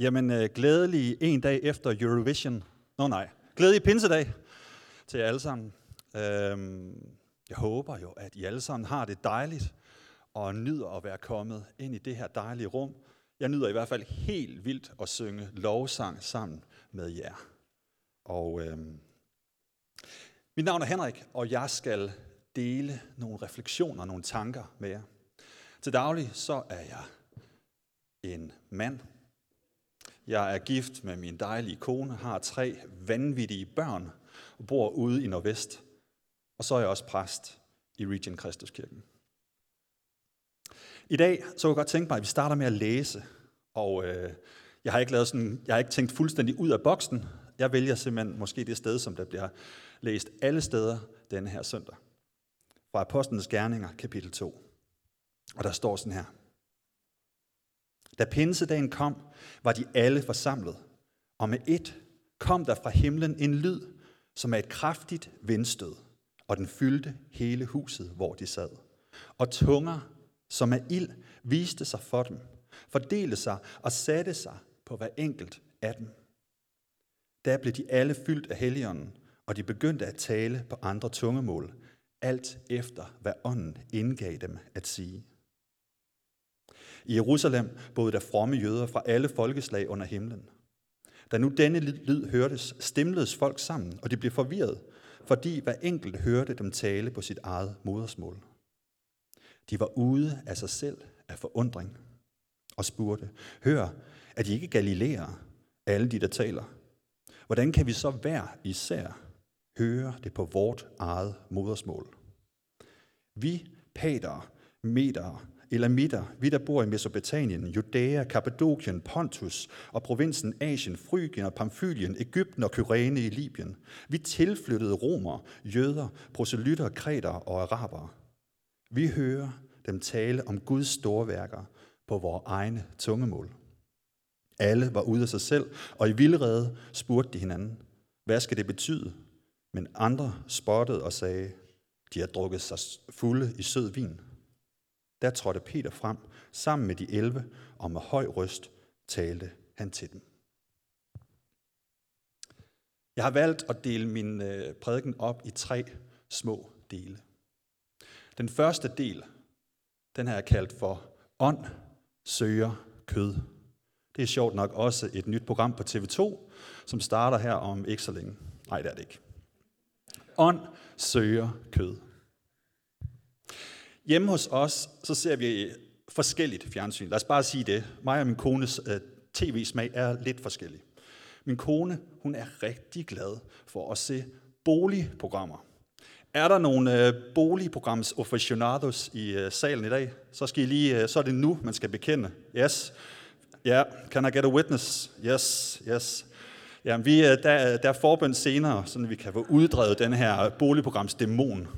Jamen, øh, glædelig en dag efter Eurovision. Nå nej, glædelig pinsedag til jer alle sammen. Øhm, jeg håber jo, at I alle sammen har det dejligt og nyder at være kommet ind i det her dejlige rum. Jeg nyder i hvert fald helt vildt at synge lovsang sammen med jer. Og øhm, mit navn er Henrik, og jeg skal dele nogle refleksioner, nogle tanker med jer. Til daglig så er jeg en mand, jeg er gift med min dejlige kone, har tre vanvittige børn og bor ude i Nordvest. Og så er jeg også præst i Region Kristuskirken. I dag så kunne jeg godt tænke mig, at vi starter med at læse. Og øh, jeg, har ikke lavet sådan, jeg har ikke tænkt fuldstændig ud af boksen. Jeg vælger simpelthen måske det sted, som der bliver læst alle steder denne her søndag. Fra Apostlenes Gerninger, kapitel 2. Og der står sådan her. Da pinsedagen kom, var de alle forsamlet, og med et kom der fra himlen en lyd, som er et kraftigt vindstød, og den fyldte hele huset, hvor de sad. Og tunger, som er ild, viste sig for dem, fordelte sig og satte sig på hver enkelt af dem. Da blev de alle fyldt af helligånden, og de begyndte at tale på andre tungemål, alt efter hvad ånden indgav dem at sige. I Jerusalem boede der fromme jøder fra alle folkeslag under himlen. Da nu denne lyd hørtes, stemledes folk sammen, og de blev forvirret, fordi hver enkelt hørte dem tale på sit eget modersmål. De var ude af sig selv af forundring og spurgte, hør, er de ikke galilæere, alle de, der taler? Hvordan kan vi så hver især høre det på vort eget modersmål? Vi, pater, meter, Elamitter, vi der bor i Mesopotamien, Judæa, Kappadokien, Pontus og provinsen Asien, Frygien og Pamfylien, Ægypten og Kyrene i Libyen. Vi tilflyttede romer, jøder, proselytter, kreter og arabere. Vi hører dem tale om Guds storværker på vores egne tungemål. Alle var ude af sig selv, og i vildrede spurgte de hinanden, hvad skal det betyde? Men andre spottede og sagde, de har drukket sig fulde i sød vin. Der trådte Peter frem sammen med de elve, og med høj røst talte han til dem. Jeg har valgt at dele min øh, prædiken op i tre små dele. Den første del, den har jeg kaldt for ånd søger kød. Det er sjovt nok også et nyt program på TV2, som starter her om ikke så længe. Nej, det er det ikke. Ånd søger kød. Hjemme hos os, så ser vi forskelligt fjernsyn. Lad os bare sige det. Mig og min kones øh, tv-smag er lidt forskellig. Min kone, hun er rigtig glad for at se boligprogrammer. Er der nogle øh, boligprograms aficionados i øh, salen i dag? Så, skal I lige, øh, så er det nu, man skal bekende. Yes. Ja, yeah. can I get a witness? Yes, yes. Jamen, vi, øh, der, øh, der er forbøn senere, så vi kan få uddrevet den her boligprogramsdæmon.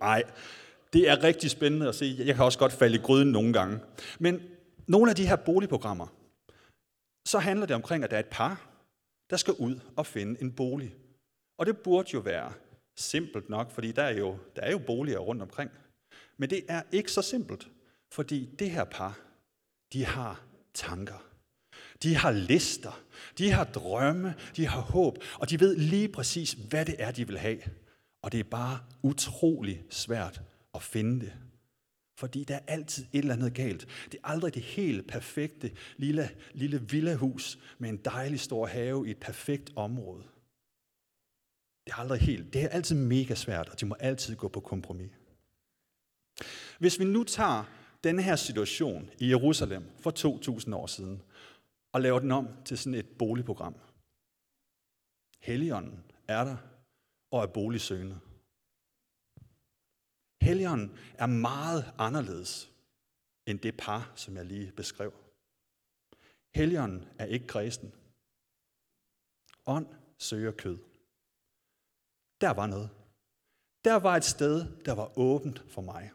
Nej, det er rigtig spændende at se. Jeg kan også godt falde i gryden nogle gange. Men nogle af de her boligprogrammer, så handler det omkring, at der er et par, der skal ud og finde en bolig. Og det burde jo være simpelt nok, fordi der er jo, der er jo boliger rundt omkring. Men det er ikke så simpelt, fordi det her par, de har tanker. De har lister, de har drømme, de har håb, og de ved lige præcis, hvad det er, de vil have. Og det er bare utrolig svært at finde det. Fordi der er altid et eller andet galt. Det er aldrig det helt perfekte lille, lille villahus med en dejlig stor have i et perfekt område. Det er aldrig helt. Det er altid mega svært, og de må altid gå på kompromis. Hvis vi nu tager den her situation i Jerusalem for 2000 år siden, og laver den om til sådan et boligprogram. Helligånden er der og er boligsøgende. Helligånden er meget anderledes end det par, som jeg lige beskrev. Helligånden er ikke kristen. Ånd søger kød. Der var noget. Der var et sted, der var åbent for mig.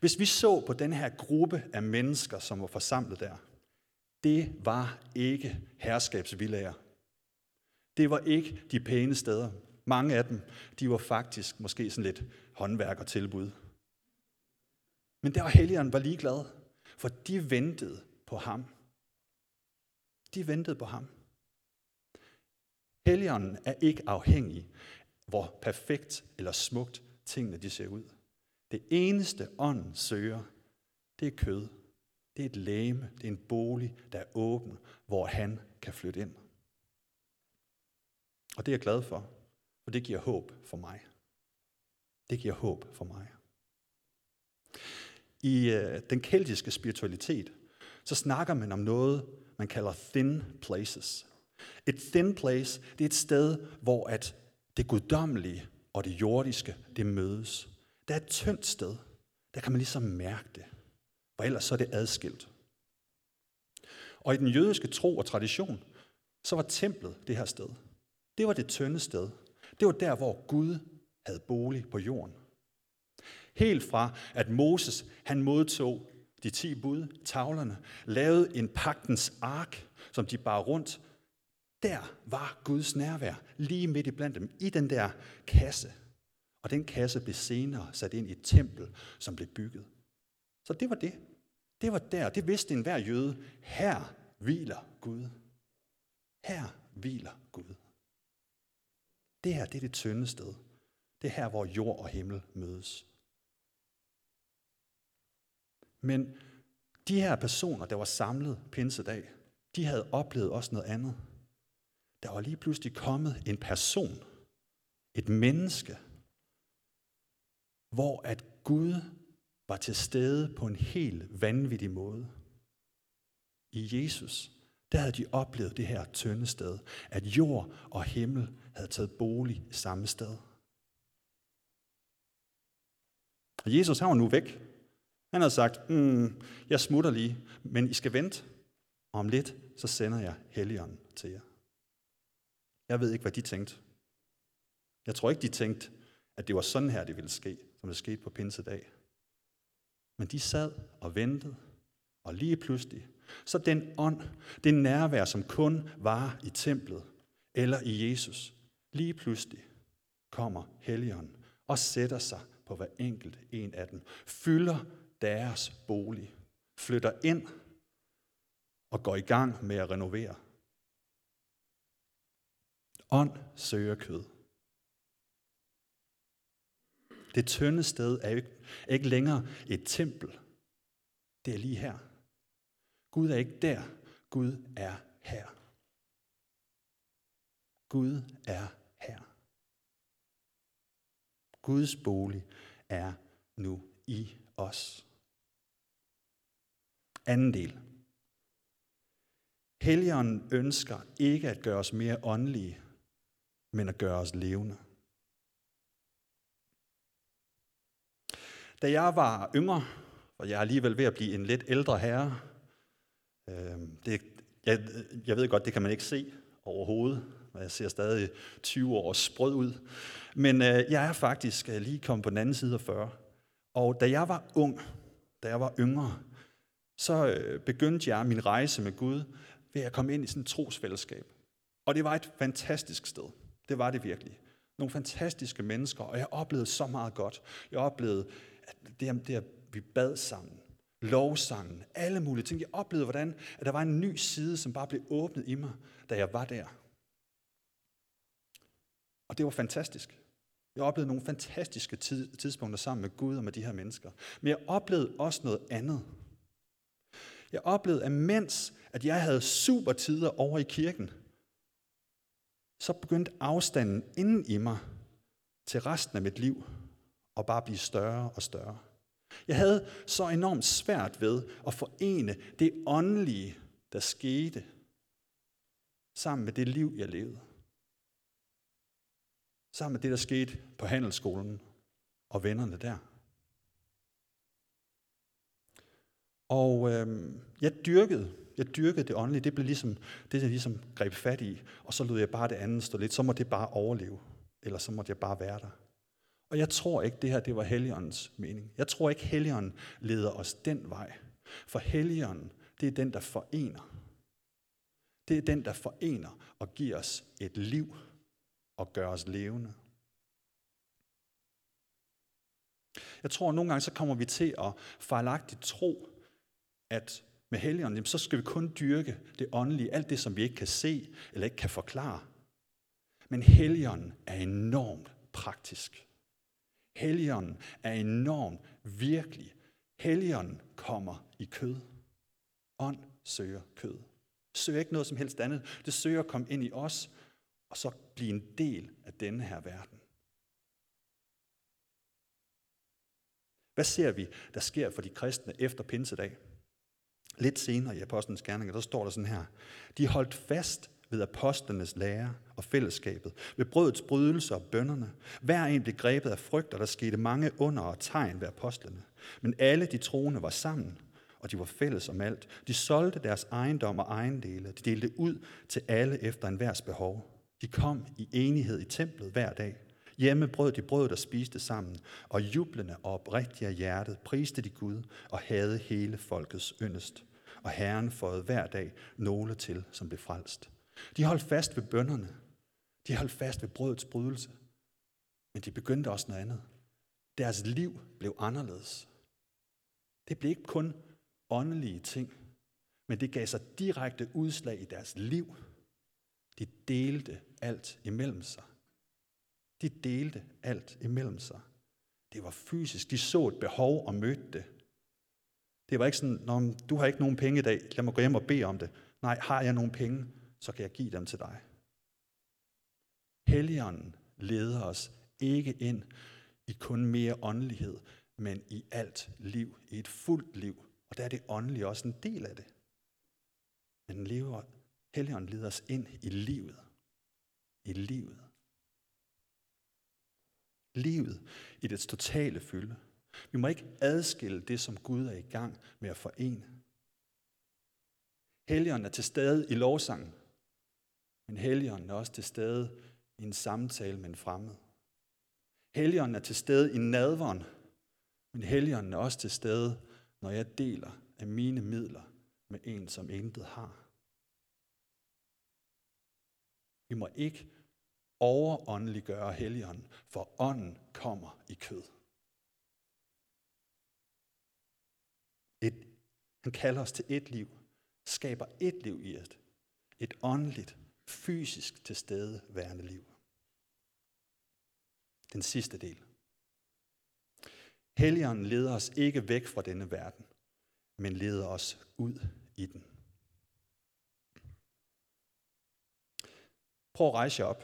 Hvis vi så på den her gruppe af mennesker, som var forsamlet der, det var ikke herskabsvillager. Det var ikke de pæne steder. Mange af dem, de var faktisk måske sådan lidt håndværkertilbud. Men der var Helligånden var ligeglad, for de ventede på ham. De ventede på ham. Helligånden er ikke afhængig, hvor perfekt eller smukt tingene de ser ud. Det eneste ånden søger, det er kød. Det er et læme, det er en bolig, der er åben, hvor han kan flytte ind. Og det er jeg glad for, og det giver håb for mig. Det giver håb for mig. I øh, den keltiske spiritualitet, så snakker man om noget, man kalder thin places. Et thin place, det er et sted, hvor at det guddommelige og det jordiske, det mødes. Der er et tyndt sted. Der kan man ligesom mærke det. For ellers så er det adskilt. Og i den jødiske tro og tradition, så var templet det her sted. Det var det tynde sted. Det var der, hvor Gud havde bolig på jorden. Helt fra, at Moses han modtog de ti bud, tavlerne, lavede en pagtens ark, som de bar rundt. Der var Guds nærvær lige midt i blandt dem, i den der kasse. Og den kasse blev senere sat ind i et tempel, som blev bygget. Så det var det. Det var der, det vidste enhver jøde. Her hviler Gud. Her hviler Gud. Det her, det er det tynde sted. Det er her, hvor jord og himmel mødes. Men de her personer, der var samlet pinsedag, de havde oplevet også noget andet. Der var lige pludselig kommet en person, et menneske, hvor at Gud var til stede på en helt vanvittig måde. I Jesus, der havde de oplevet det her tynde sted, at jord og himmel havde taget bolig i samme sted. Og Jesus har nu væk. Han havde sagt, mm, jeg smutter lige, men I skal vente. Og om lidt, så sender jeg Helligånden til jer. Jeg ved ikke, hvad de tænkte. Jeg tror ikke, de tænkte, at det var sådan her, det ville ske, som det skete på pinsedag. Men de sad og ventede, og lige pludselig, så den ånd, det nærvær, som kun var i templet eller i Jesus, lige pludselig kommer Helligånden og sætter sig på hver enkelt en af dem, fylder deres bolig, flytter ind og går i gang med at renovere. Ånd søger kød. Det tynde sted er ikke, ikke længere et tempel. Det er lige her. Gud er ikke der. Gud er her. Gud er her. Guds bolig er nu i os. Anden del. Helligånden ønsker ikke at gøre os mere åndelige, men at gøre os levende. Da jeg var yngre, og jeg er alligevel ved at blive en lidt ældre herre, Øhm, det, jeg, jeg ved godt, det kan man ikke se overhovedet, og jeg ser stadig 20 år sprød ud, men øh, jeg er faktisk øh, lige kommet på den anden side af 40. Og da jeg var ung, da jeg var yngre, så øh, begyndte jeg min rejse med Gud ved at komme ind i sådan et trosfællesskab. Og det var et fantastisk sted. Det var det virkelig. Nogle fantastiske mennesker, og jeg oplevede så meget godt. Jeg oplevede at det, det at vi bad sammen, lovsangen, alle mulige ting. Jeg oplevede, hvordan at der var en ny side, som bare blev åbnet i mig, da jeg var der. Og det var fantastisk. Jeg oplevede nogle fantastiske tidspunkter sammen med Gud og med de her mennesker. Men jeg oplevede også noget andet. Jeg oplevede, at mens at jeg havde super tider over i kirken, så begyndte afstanden inden i mig til resten af mit liv at bare blive større og større. Jeg havde så enormt svært ved at forene det åndelige, der skete, sammen med det liv, jeg levede. Sammen med det, der skete på handelsskolen og vennerne der. Og øhm, jeg dyrkede, jeg dyrkede det åndelige. Det blev ligesom, det jeg ligesom greb fat i. Og så lod jeg bare det andet stå lidt. Så må det bare overleve. Eller så må jeg bare være der. Og jeg tror ikke, det her det var Helligåndens mening. Jeg tror ikke, Helligånden leder os den vej. For Helligånden, det er den, der forener. Det er den, der forener og giver os et liv og gør os levende. Jeg tror, at nogle gange så kommer vi til at fejlagtigt tro, at med Helligånden, så skal vi kun dyrke det åndelige, alt det, som vi ikke kan se eller ikke kan forklare. Men Helligånden er enormt praktisk. Helligånden er enormt virkelig. Helligånden kommer i kød. Ånd søger kød. Søger ikke noget som helst andet. Det søger at komme ind i os, og så blive en del af denne her verden. Hvad ser vi, der sker for de kristne efter pinsedag? Lidt senere i Apostlenes Gerninger, der står der sådan her. De holdt fast ved apostlenes lære og fællesskabet, ved brødets brydelse og bønderne. Hver en blev grebet af frygt, og der skete mange under og tegn ved apostlene. Men alle de troende var sammen, og de var fælles om alt. De solgte deres ejendom og ejendele. De delte ud til alle efter enhvers behov. De kom i enighed i templet hver dag. Hjemme brød de brød, der spiste sammen, og jublende og oprigtige af hjertet priste de Gud og havde hele folkets yndest. Og Herren fåede hver dag nogle til, som blev frelst. De holdt fast ved bønderne. De holdt fast ved brødets brydelse. Men de begyndte også noget andet. Deres liv blev anderledes. Det blev ikke kun åndelige ting, men det gav sig direkte udslag i deres liv. De delte alt imellem sig. De delte alt imellem sig. Det var fysisk. De så et behov og mødte det. Det var ikke sådan, Nå, du har ikke nogen penge i dag, lad mig gå hjem og bede om det. Nej, har jeg nogen penge, så kan jeg give dem til dig. Helligånden leder os ikke ind i kun mere åndelighed, men i alt liv, i et fuldt liv. Og der er det åndelige også en del af det. Men lever, Helligånden leder os ind i livet. I livet. Livet i dets totale fylde. Vi må ikke adskille det, som Gud er i gang med at forene. Helligånden er til stede i lovsangen, men Helligånden er også til stede i en samtale med en fremmed. Helligånden er til stede i nadveren, men Helligånden er også til stede, når jeg deler af mine midler med en, som intet har. Vi må ikke overåndeliggøre Helligånden, for ånden kommer i kød. Et, han kalder os til et liv, skaber et liv i et, Et åndeligt, fysisk tilstedeværende liv. Den sidste del. Helligånden leder os ikke væk fra denne verden, men leder os ud i den. Prøv at rejse jer op.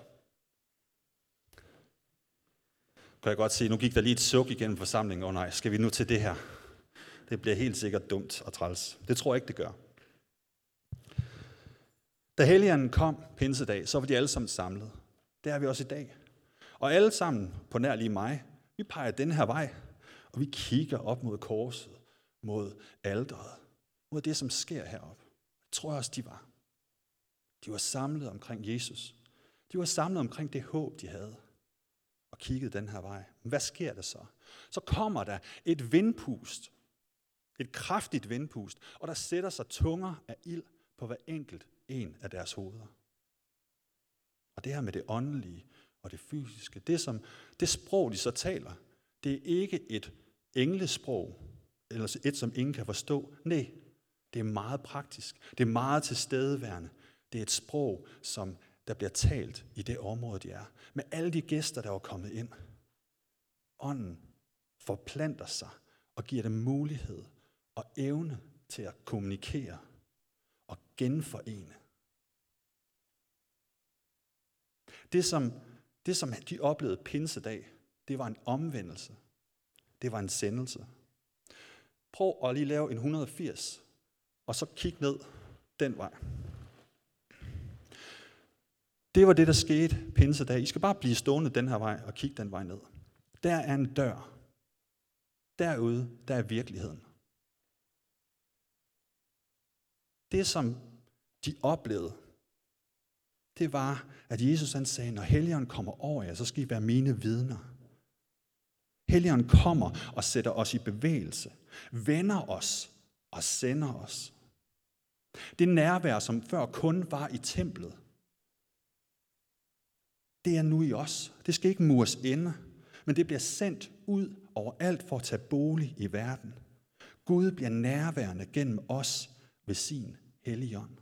Kan jeg godt se, nu gik der lige et suk igennem forsamlingen. Åh oh, nej, skal vi nu til det her? Det bliver helt sikkert dumt og træls. Det tror jeg ikke, det gør. Da helliganden kom pinsedag, så var de alle sammen samlet. Det er vi også i dag. Og alle sammen, på nær lige mig, vi peger den her vej, og vi kigger op mod korset, mod alderet, mod det, som sker heroppe. Jeg tror også, de var. De var samlet omkring Jesus. De var samlet omkring det håb, de havde, og kiggede den her vej. Men hvad sker der så? Så kommer der et vindpust, et kraftigt vindpust, og der sætter sig tunger af ild på hver enkelt en af deres hoveder. Og det her med det åndelige og det fysiske, det, som, det sprog, de så taler, det er ikke et englesprog, eller et, som ingen kan forstå. Nej, det er meget praktisk. Det er meget tilstedeværende. Det er et sprog, som der bliver talt i det område, de er. Med alle de gæster, der er kommet ind. Ånden forplanter sig og giver dem mulighed og evne til at kommunikere genforene. Det som, det, som de oplevede pinsedag, det var en omvendelse. Det var en sendelse. Prøv at lige lave en 180, og så kig ned den vej. Det var det, der skete pinsedag. I skal bare blive stående den her vej og kigge den vej ned. Der er en dør. Derude, der er virkeligheden. Det, som de oplevede, det var, at Jesus han sagde, når Helligånden kommer over jer, så skal I være mine vidner. Helligånden kommer og sætter os i bevægelse, vender os og sender os. Det nærvær, som før kun var i templet, det er nu i os. Det skal ikke mures inde, men det bliver sendt ud overalt for at tage bolig i verden. Gud bliver nærværende gennem os ved sin Helligånd.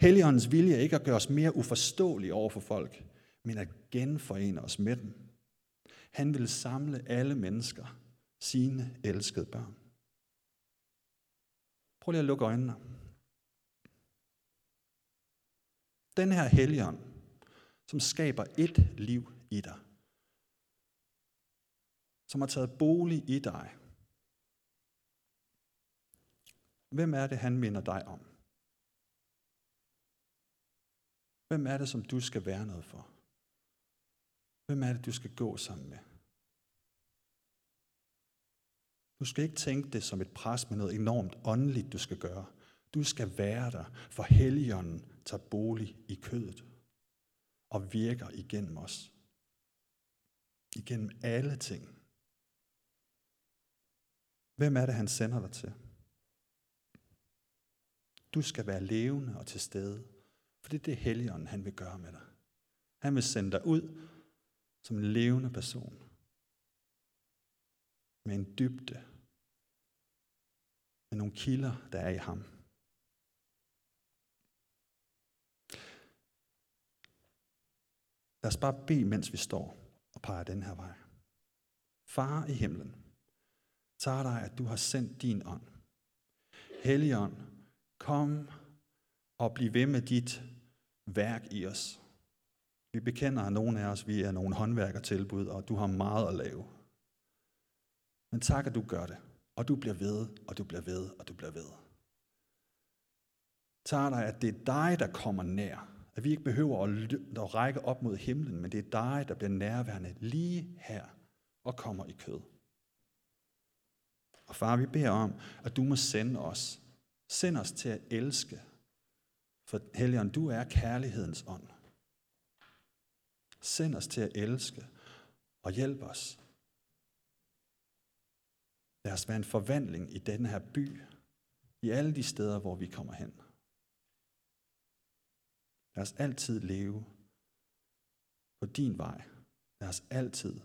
Helligåndens vilje er ikke at gøre os mere uforståelige over for folk, men at genforene os med dem. Han vil samle alle mennesker, sine elskede børn. Prøv lige at lukke øjnene. Den her helligånd, som skaber et liv i dig, som har taget bolig i dig. Hvem er det, han minder dig om? Hvem er det, som du skal være noget for? Hvem er det, du skal gå sammen med? Du skal ikke tænke det som et pres med noget enormt åndeligt, du skal gøre. Du skal være der, for Helligånden tager bolig i kødet og virker igennem os. Igennem alle ting. Hvem er det, han sender dig til? Du skal være levende og til stede, for det er det Helligånden, han vil gøre med dig. Han vil sende dig ud som en levende person. Med en dybde. Med nogle kilder, der er i ham. Lad os bare bede, mens vi står og peger den her vej. Far i himlen, tager dig, at du har sendt din ånd. Helligånd, kom og bliv ved med dit værk i os. Vi bekender, at nogle af os vi er nogle håndværkertilbud, og du har meget at lave. Men tak, at du gør det, og du bliver ved, og du bliver ved, og du bliver ved. Tak dig, at det er dig, der kommer nær. At vi ikke behøver at række op mod himlen, men det er dig, der bliver nærværende lige her og kommer i kød. Og far, vi beder om, at du må sende os. Send os til at elske. For Helligånd, du er kærlighedens ånd. Send os til at elske og hjælp os. Lad os være en forvandling i denne her by, i alle de steder, hvor vi kommer hen. Lad os altid leve på din vej. Lad os altid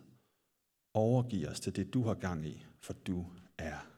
overgive os til det, du har gang i, for du er